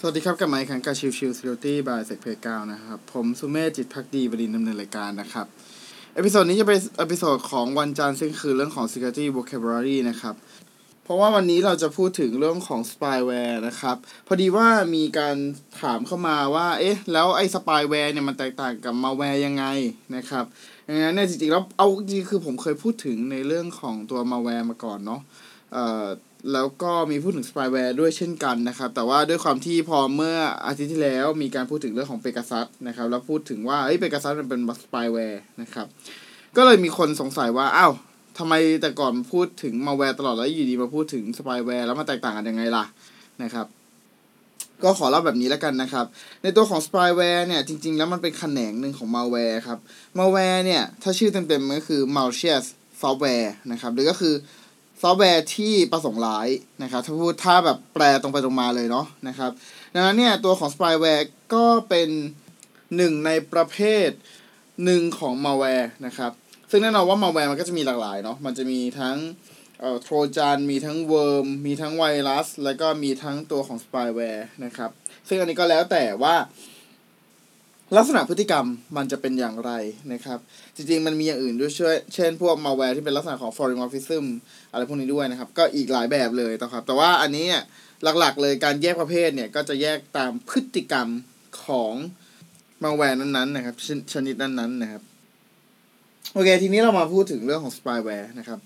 สวัสดีครับ กลับมาอีกครั้งกับ Chill Chill Security by SecPlayground นะครับ ผมสุเมธจิตภักดีบดินทร์ดำเนินรายการนะครับ episode นี้จะเป็น episode ของวันจันทร์ซึ่งคือเรื่องของ security vocabulary นะครับ เพราะว่าวันนี้เราจะพูดถึงเรื่องของ spyware นะครับ พอดีว่ามีการถามเข้ามาว่า เอ๊ะ แล้วไอ้ spyware เนี่ยมันแตกต่างกับ malware ยังไงนะครับดังนั้นเนี่ยจริงๆแล้วเอาจริงๆคือผมเคยพูดถึงในเรื่องของตัว malware มาก่อนเนาะ เอ่อแล้วก็มีพูดถึง spyware ด้วยเช่นกันนะครับ แต่ว่าด้วยความที่พอเมื่ออาทิตย์ที่แล้วมีการพูดถึงเรื่องของ Pegasus นะครับ แล้วพูดถึงว่าเอ้ย Pegasus มันเป็น spyware นะครับ ก็เลยมีคนสงสัยว่าอ้าวทำไมแต่ก่อนพูดถึง malware ตลอดแล้วอยู่ดีมาพูดถึง spyware แล้วมันแตกต่างกันยังไงล่ะนะครับก็ขอเล่าแบบนี้แล้วกันนะครับ ในตัวของ spyware เนี่ย จริง ๆ แล้วมันเป็นแขนงหนึ่งของ malware ครับ malware เนี่ย ถ้าชื่อเต็มๆมันก็คือ malicious software นะครับ หรือก็คือ ซอฟต์แวร์ที่ประสงค์ร้ายนะครับถ้าพูดถ้าแบบแปลตรงไปตรงมาเลยเนาะนะครับดังนั้นเนี่ยตัวของ spyware ก็เป็นหนึ่งในประเภทหนึ่งของ malware นะครับซึ่งแน่นอนว่า malware มันก็จะมีหลากหลายเนาะมันจะมีทั้งเอ่อโทรจานมีทั้ง worm มีทั้งไวรัส แล้วก็มีทั้งตัวของ spyware นะครับซึ่งอันนี้ก็แล้วแต่ว่า ลักษณะพฤติกรรมมันจะเป็นอย่างไรนะครับ จริงๆ มันมีอย่างอื่นด้วยช่วยเช่นพวก malware ที่เป็นลักษณะของ polymorphism อะไรพวกนี้ด้วยนะครับ ก็อีกหลายแบบเลยนะครับ แต่ว่าอันนี้หลักๆ เลยการแยกประเภทเนี่ยก็จะแยกตามพฤติกรรมของ malware นั้นๆนะครับชชนิดนั้นๆนะครับ โอเค ทีนี้เรามาพูดถึงเรื่องของ spyware นะครับ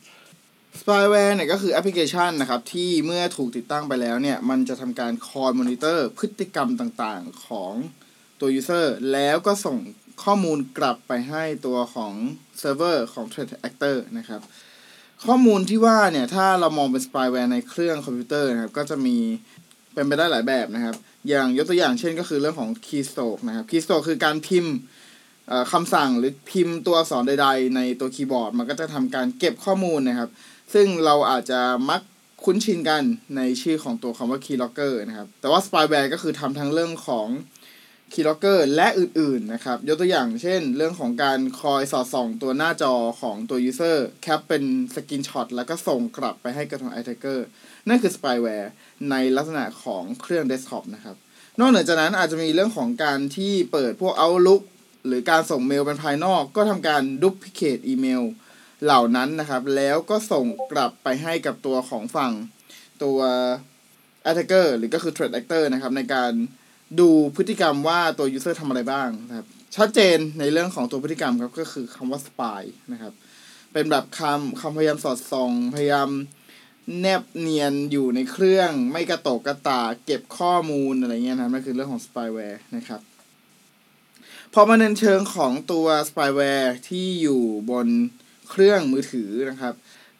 spyware เนี่ยก็คือแอปพลิเคชันนะครับที่เมื่อถูกติดตั้งไปแล้วเนี่ยมันจะทำการคอยมอนิเตอร์พฤติกรรมต่างๆของ ตัว user แล้วก็ส่งข้อมูลกลับไปให้ตัวของเซิร์ฟเวอร์ของ threat actor นะครับ ข้อมูลที่ว่าเนี่ย ถ้าเรามองเป็น spyware ในเครื่องคอมพิวเตอร์นะครับ ก็จะมีเป็นไปได้หลายแบบนะครับ อย่างยกตัวอย่างเช่นก็คือเรื่องของ keystroke นะครับ keystroke คือการพิมพ์คำสั่งหรือพิมพ์ตัวอักษรใด ๆ ในตัวคีย์บอร์ด มันก็จะทำการเก็บข้อมูลนะครับ ซึ่งเราอาจจะมักคุ้นชินกันในชื่อของตัวคำว่า keylogger นะครับ แต่ว่า spyware ก็คือทำทั้งเรื่องของ keylogger และอื่นๆนะครับ ยกตัวอย่างเช่น เรื่องของการคอยสอดส่องตัวหน้าจอของตัว user cap เป็น screenshot แล้วก็ส่งกลับไปให้กับทาง attacker นั่นคือ spyware ในลักษณะของเครื่อง desktop นะครับ นอกเหนือจากนั้นอาจจะมีเรื่องของการที่เปิดพวก Outlook หรือการส่งเมลเป็นภายนอก ก็ทำการ duplicate อีเมลเหล่านั้นนะครับ แล้วก็ส่งกลับไปให้กับตัวของฝั่งตัว attacker หรือก็คือ threat actor นะครับในการ ดูพฤติกรรมว่าตัว user ทำอะไรบ้างนะครับ ชัดเจนในเรื่องของตัวพฤติกรรมครับก็คือคำว่า spy นะครับ เป็นแบบคำคำพยายามสอดส่อง พยายามแนบเนียนอยู่ในเครื่องไม่กระตกกระตาเก็บข้อมูลอะไรเงี้ยนะครับนั่นคือเรื่องของ spyware นะครับพอมาในเชิงของตัว spyware ที่อยู่บนเครื่องมือถือนะครับ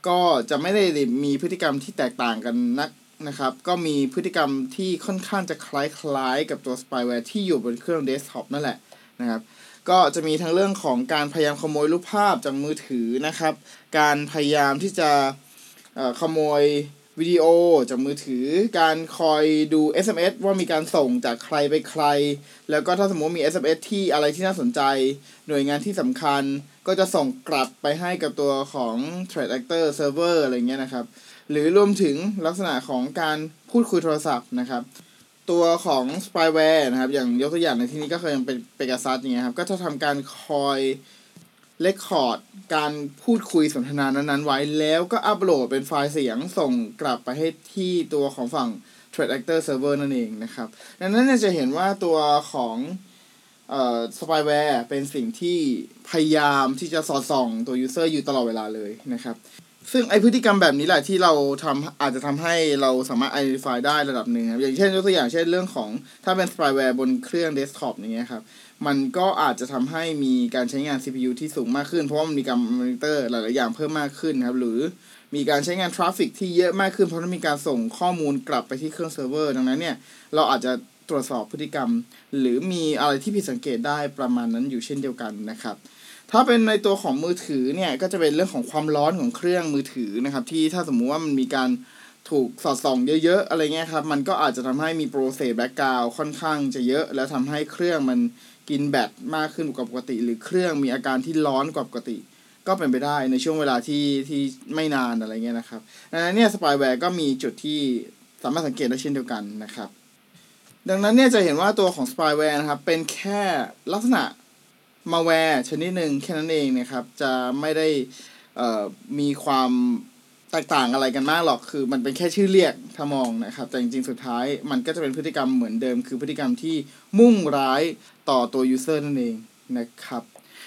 ก็จะไม่ได้มีพฤติกรรมที่แตกต่างกันนัก นะครับ ก็มีพฤติกรรมที่ค่อนข้างจะคล้ายๆ กับตัว spyware ที่อยู่บนเครื่องเดสก์ท็อปนั่นแหละนะครับก็จะมีทั้งเรื่องของการพยายามขโมยรูปภาพจากมือถือนะครับ การพยายามที่จะขโมยวิดีโอจากมือถือ การคอยดู SMS ว่ามีการส่งจากใครไปใคร แล้วก็ถ้าสมมติมี SMS ที่อะไรที่น่าสนใจ หน่วยงานที่สำคัญ ก็จะส่งกลับไปให้กับตัวของ threat actor server อะไรเงี้ยนะครับ หรือรวมถึงลักษณะของการพูดคุยโทรศัพท์นะครับ ตัวของ spyware นะครับอย่างยกตัวอย่างในที่นี้ก็เคยเป็นเปกัสซัสอย่างเงี้ยครับก็จะทำการคอยเลคคอร์ดการพูดคุยสนทนานั้นๆไว้แล้วก็อัปโหลดเป็นไฟล์เสียงส่งกลับไปให้ที่ตัวของฝั่ง threat actor server นั่นเองนะครับ ดังนั้นจะเห็นว่าตัวของเอ่อ spyware เป็นสิ่งที่พยายามที่จะสอดส่องตัว user อยู่ตลอดเวลาเลยนะครับ ซึ่งไอ้พฤติกรรมแบบนี้แหละที่เราทำอาจจะทำให้เราสามารถ identify ได้ระดับหนึ่งครับอย่างเช่นยกตัวอย่างเช่นเรื่องของถ้าเป็น spyware บนเครื่อง desktop อย่างเงี้ยครับ มันก็อาจจะทำให้มีการใช้งาน CPU ที่สูงมากขึ้น เพราะว่ามันมีการมอนิเตอร์หลาย ๆ อย่างเพิ่มมากขึ้นครับ หรือมีการใช้งาน traffic ที่เยอะมากขึ้น เพราะต้องมีการส่งข้อมูลกลับไปที่เครื่องเซิร์ฟเวอร์ดังนั้นเนี่ยเราอาจจะตรวจสอบพฤติกรรม หรือมีอะไรที่ผิดสังเกตได้ประมาณนั้นอยู่เช่นเดียวกันนะครับ ถ้าเป็นในตัวของมือถือเนี่ยก็จะเป็นเรื่องของความร้อนของเครื่องมือถือนะครับ ที่ถ้าสมมุติว่ามันมีการถูกสอดส่องเยอะๆอะไรเงี้ยครับ มันก็อาจจะทำให้มี process background ค่อนข้างจะเยอะ แล้วทำให้เครื่องมันกินแบตมากขึ้นกว่าปกติ หรือเครื่องมีอาการที่ร้อนกว่าปกติ ก็เป็นไปได้ในช่วงเวลาที่ที่ไม่นานอะไรเงี้ยนะครับดังนั้นเนี่ยสปายแวร์ก็มีจุดที่สามารถสังเกตได้เช่นเดียวกันนะครับ ดังนั้นเนี่ยจะเห็นว่าตัวของ spyware นะครับเป็นแค่ลักษณะ malware ชนิดหนึ่งแค่นั้นเองนะครับ จะไม่ได้อ่อมีความแตกต่างอะไรกันมากหรอกคือมันเป็นแค่ชื่อเรียกถ้ามองนะครับ แต่จริงๆสุดท้ายมันก็จะเป็นพฤติกรรมเหมือนเดิม คือพฤติกรรมที่มุ่งร้ายต่อตัว user นั่นเองนะครับ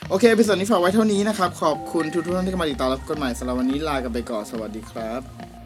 โอเคพิส่วนนี้ฝากไว้เท่านี้นะครับ ขอบคุณทุกท่านที่เข้ามาติดตามรับกันใหม่สำหรับวันนี้ลากันไปก่อน สวัสดีครับ